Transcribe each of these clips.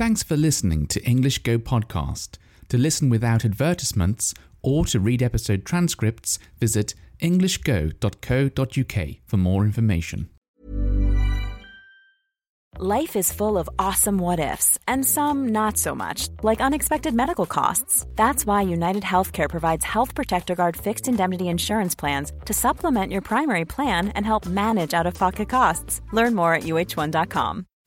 Thanks for listening to English Go Podcast. To listen without advertisements or to read episode transcripts, visit englishgo.co.uk for more information. Life is full of awesome what ifs, and some not so much, like unexpected medical costs. That's why United Healthcare provides Health Protector Guard fixed indemnity insurance plans to supplement your primary plan and help manage out of pocket costs. Learn more at uh1.com.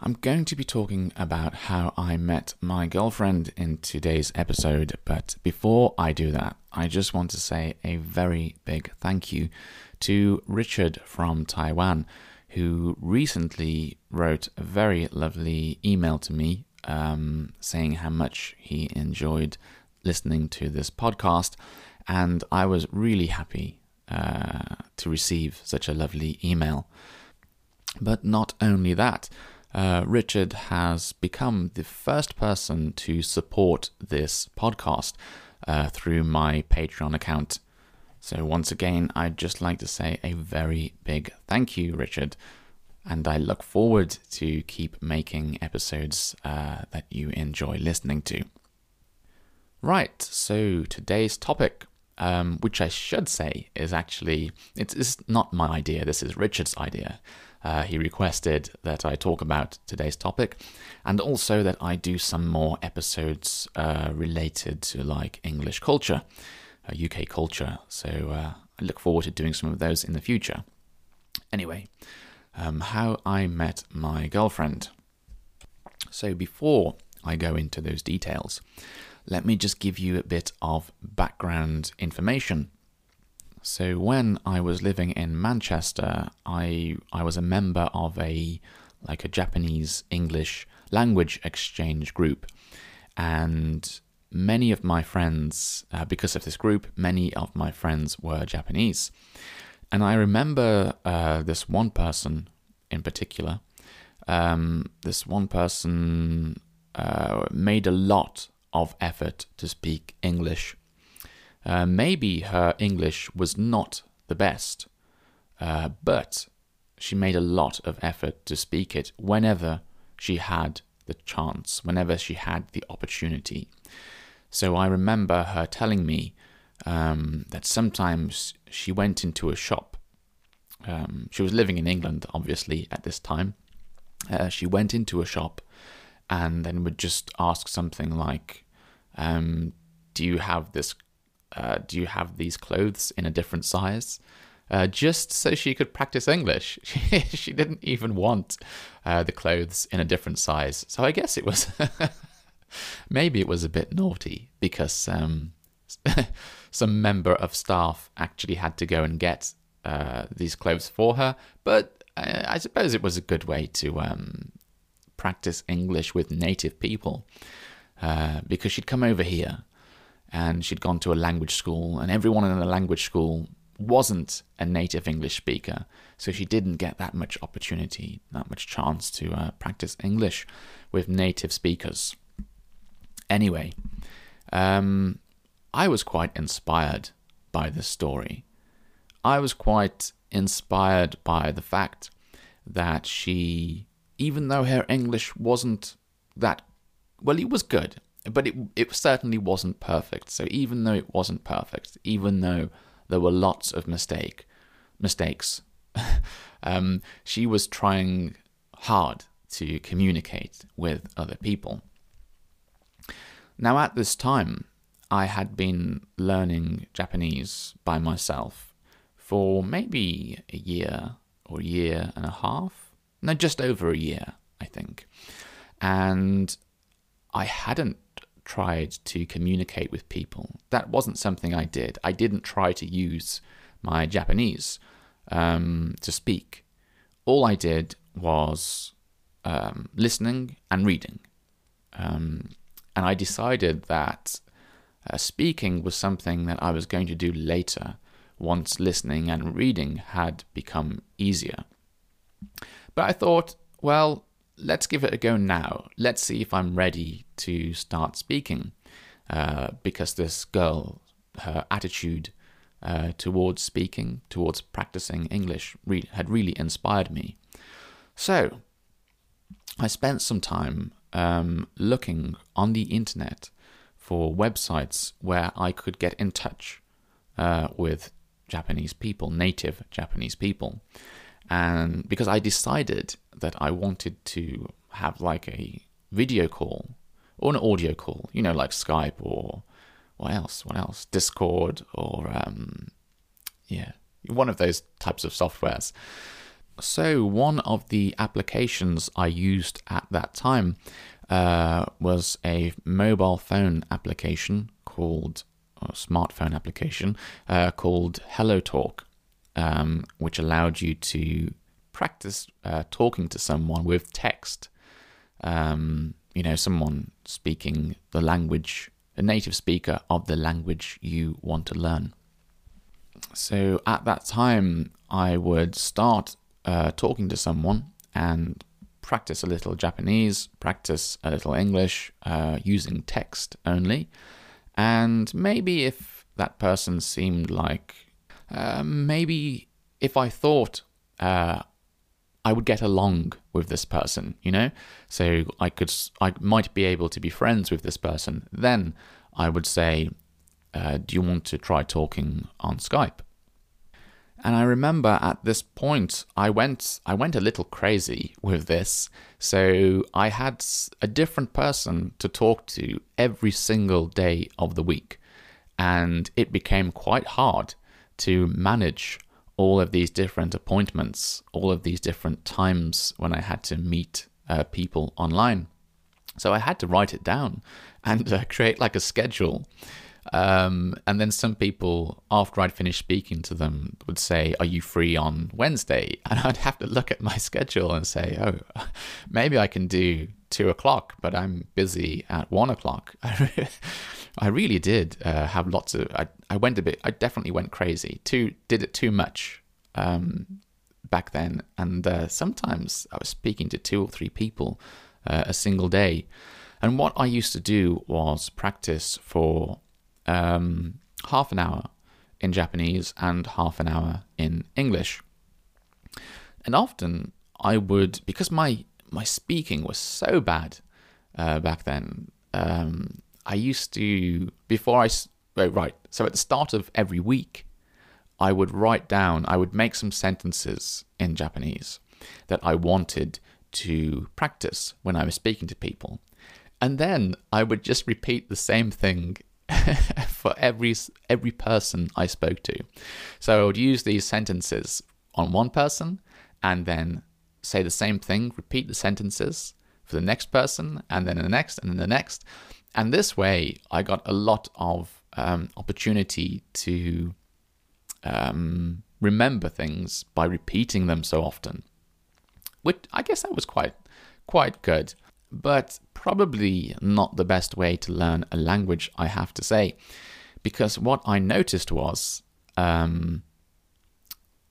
I'm going to be talking about how I met my girlfriend in today's episode, but before I do that, I just want to say a very big thank you to Richard from Taiwan, who recently wrote a very lovely email to me um, saying how much he enjoyed listening to this podcast. And I was really happy uh, to receive such a lovely email. But not only that, uh, Richard has become the first person to support this podcast uh, through my Patreon account. So, once again, I'd just like to say a very big thank you, Richard. And I look forward to keep making episodes uh, that you enjoy listening to. Right, so today's topic, um, which I should say is actually, it's, it's not my idea, this is Richard's idea. Uh, he requested that I talk about today's topic and also that I do some more episodes uh, related to like English culture, uh, UK culture. So uh, I look forward to doing some of those in the future. Anyway, um, how I met my girlfriend. So before I go into those details, let me just give you a bit of background information so when I was living in Manchester, I I was a member of a like a Japanese English language exchange group, and many of my friends, uh, because of this group, many of my friends were Japanese, and I remember uh, this one person in particular. Um, this one person uh, made a lot of effort to speak English uh, maybe her English was not the best, uh, but she made a lot of effort to speak it whenever she had the chance, whenever she had the opportunity. So I remember her telling me um, that sometimes she went into a shop. Um, she was living in England, obviously, at this time. Uh, she went into a shop and then would just ask something like, um, Do you have this uh, do you have these clothes in a different size? Uh, just so she could practice English. She, didn't even want uh, the clothes in a different size. So I guess it was maybe it was a bit naughty because um, some member of staff actually had to go and get uh, these clothes for her. But I, I, suppose it was a good way to um, practice English with native people uh, because she'd come over here and she'd gone to a language school, and everyone in the language school wasn't a native English speaker, so she didn't get that much opportunity, that much chance to uh, practice English with native speakers. Anyway, um, I was quite inspired by this story. I was quite inspired by the fact that she, even though her English wasn't that well, it was good but it it certainly wasn't perfect. So even though it wasn't perfect, even though there were lots of mistake mistakes, um, she was trying hard to communicate with other people. Now, at this time, I had been learning Japanese by myself for maybe a year or a year and a half, no, just over a year, I think. And I hadn't tried to communicate with people. That wasn't something I did. I didn't try to use my Japanese um, to speak. All I did was um, listening and reading. Um, and I decided that uh, speaking was something that I was going to do later once listening and reading had become easier. But I thought, well, let's give it a go now. Let's see if I'm ready to start speaking. Uh, because this girl, her attitude uh, towards speaking, towards practicing English, re- had really inspired me. So, I spent some time um, looking on the internet for websites where I could get in touch uh, with Japanese people, native Japanese people. And because I decided that I wanted to have like a video call or an audio call, you know, like Skype or what else? What else? Discord or, um, yeah, one of those types of softwares. So, one of the applications I used at that time uh, was a mobile phone application called, a smartphone application uh, called HelloTalk, um, which allowed you to practice uh, talking to someone with text. Um, you know, someone speaking the language, a native speaker of the language you want to learn. So at that time, I would start uh, talking to someone and practice a little Japanese, practice a little English uh, using text only. And maybe if that person seemed like, uh, maybe if I thought uh, I would get along with this person, you know, so I could, I might be able to be friends with this person, then I would say, uh, Do you want to try talking on Skype? And I remember at this point, I went, I went a little crazy with this. So I had a different person to talk to every single day of the week. And it became quite hard to manage all of these different appointments, all of these different times when I had to meet uh, people online. So I had to write it down and uh, create like a schedule. Um, and then some people, after I'd finished speaking to them, would say, Are you free on Wednesday? And I'd have to look at my schedule and say, Oh, maybe I can do two o'clock, but I'm busy at one o'clock. I really did uh, have lots of. I, I went a bit. I definitely went crazy. Too did it too much um, back then, and uh, sometimes I was speaking to two or three people uh, a single day. And what I used to do was practice for um, half an hour in Japanese and half an hour in English. And often I would, because my my speaking was so bad uh, back then. Um, I used to before I oh, right. So at the start of every week, I would write down. I would make some sentences in Japanese that I wanted to practice when I was speaking to people, and then I would just repeat the same thing for every every person I spoke to. So I would use these sentences on one person and then say the same thing, repeat the sentences for the next person and then the next and then the next. And this way I got a lot of um, opportunity to um, remember things by repeating them so often. Which I guess that was quite quite good but probably not the best way to learn a language, I have to say. Because what I noticed was, um,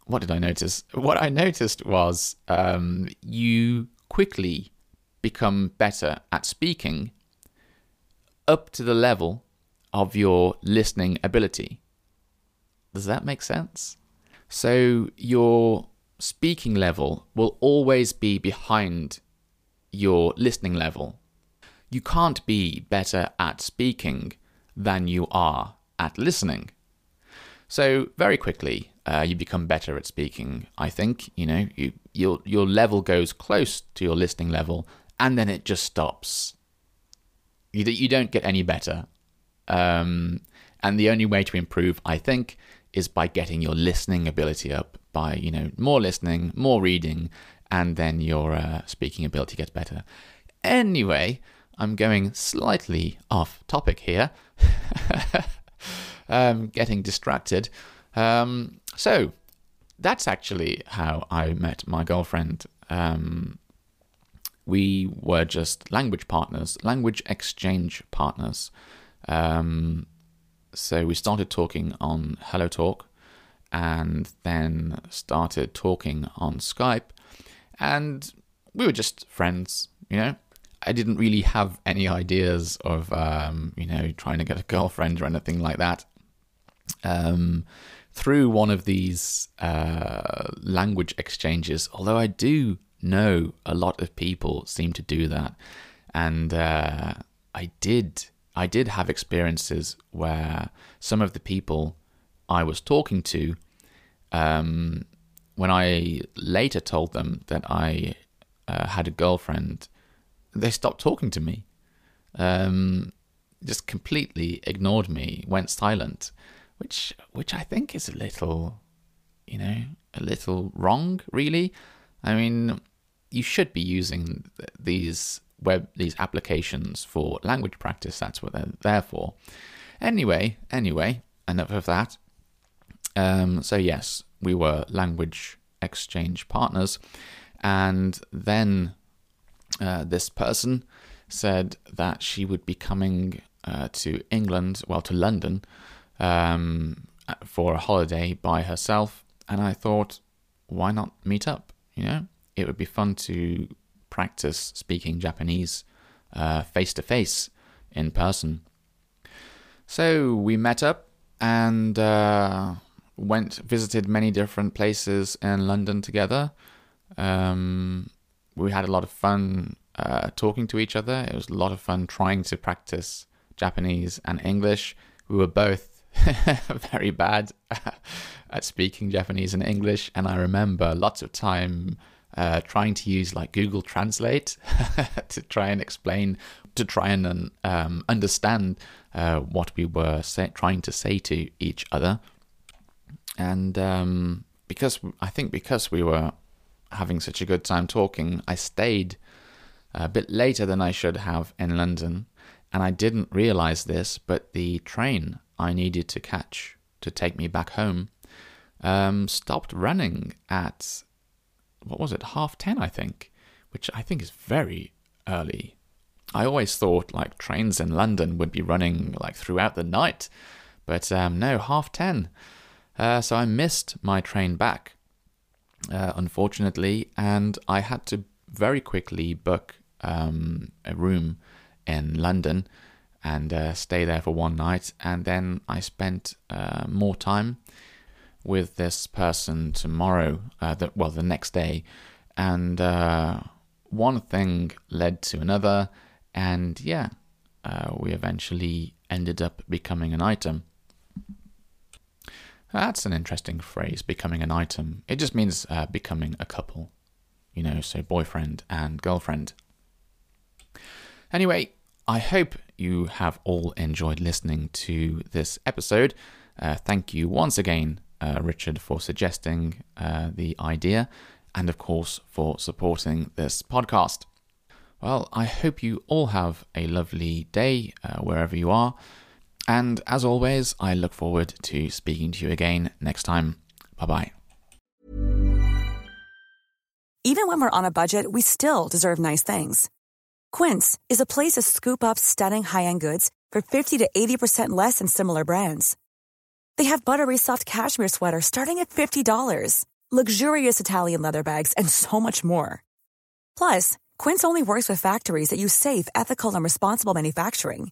what did I notice? What I noticed was um, you quickly become better at speaking up to the level of your listening ability. Does that make sense? So your speaking level will always be behind your listening level. You can't be better at speaking than you are at listening. So very quickly, uh, you become better at speaking. I think you know you your your level goes close to your listening level, and then it just stops. You you don't get any better, um, and the only way to improve, I think, is by getting your listening ability up by you know more listening, more reading, and then your uh, speaking ability gets better. Anyway, I'm going slightly off topic here, um, getting distracted. Um, so, that's actually how I met my girlfriend. Um, we were just language partners, language exchange partners. Um, so we started talking on Hello Talk and then started talking on Skype. And we were just friends, you know. I didn't really have any ideas of, um, you know, trying to get a girlfriend or anything like that. Um, through one of these uh, language exchanges, although I do know a lot of people seem to do that, and uh, I did I did have experiences where some of the people I was talking to, um, when I later told them that I uh, had a girlfriend, they stopped talking to me. Um, just completely ignored me, went silent, which which I think is a little, you know, a little wrong, really. I mean, you should be using these web these applications for language practice. That's what they're there for. Anyway, anyway, enough of that. Um, so yes, we were language exchange partners, and then uh, this person said that she would be coming uh, to England, well, to London, um, for a holiday by herself, and I thought, why not meet up? You know, it would be fun to practice speaking Japanese face to face in person. So we met up and uh, went visited many different places in London together. Um, we had a lot of fun uh, talking to each other. It was a lot of fun trying to practice Japanese and English. We were both very bad at speaking Japanese and English, and I remember lots of time uh, trying to use like Google Translate to try and explain, to try and um, understand uh, what we were say, trying to say to each other. And um, because I think because we were having such a good time talking, I stayed a bit later than I should have in London. And I didn't realize this, but the train I needed to catch to take me back home um, stopped running at what was it, half 10, I think, which I think is very early. I always thought like trains in London would be running like throughout the night, but um, no, half 10. Uh, so I missed my train back, uh, unfortunately, and I had to very quickly book um, a room in London and uh, stay there for one night. And then I spent uh, more time with this person tomorrow, uh, the, well, the next day. And uh, one thing led to another. And yeah, we eventually ended up becoming an item. That's an interesting phrase, becoming an item. It just means uh, becoming a couple, you know, so boyfriend and girlfriend. Anyway, I hope you have all enjoyed listening to this episode. Uh, thank you once again uh, Richard for suggesting uh, the idea and, of course, for supporting this podcast. Well, I hope you all have a lovely day uh, wherever you are. And as always, I look forward to speaking to you again next time. Bye bye. Even when we're on a budget, we still deserve nice things. Quince is a place to scoop up stunning high end goods for 50 to 80% less than similar brands. They have buttery soft cashmere sweaters starting at $50, luxurious Italian leather bags, and so much more. Plus, Quince only works with factories that use safe, ethical, and responsible manufacturing.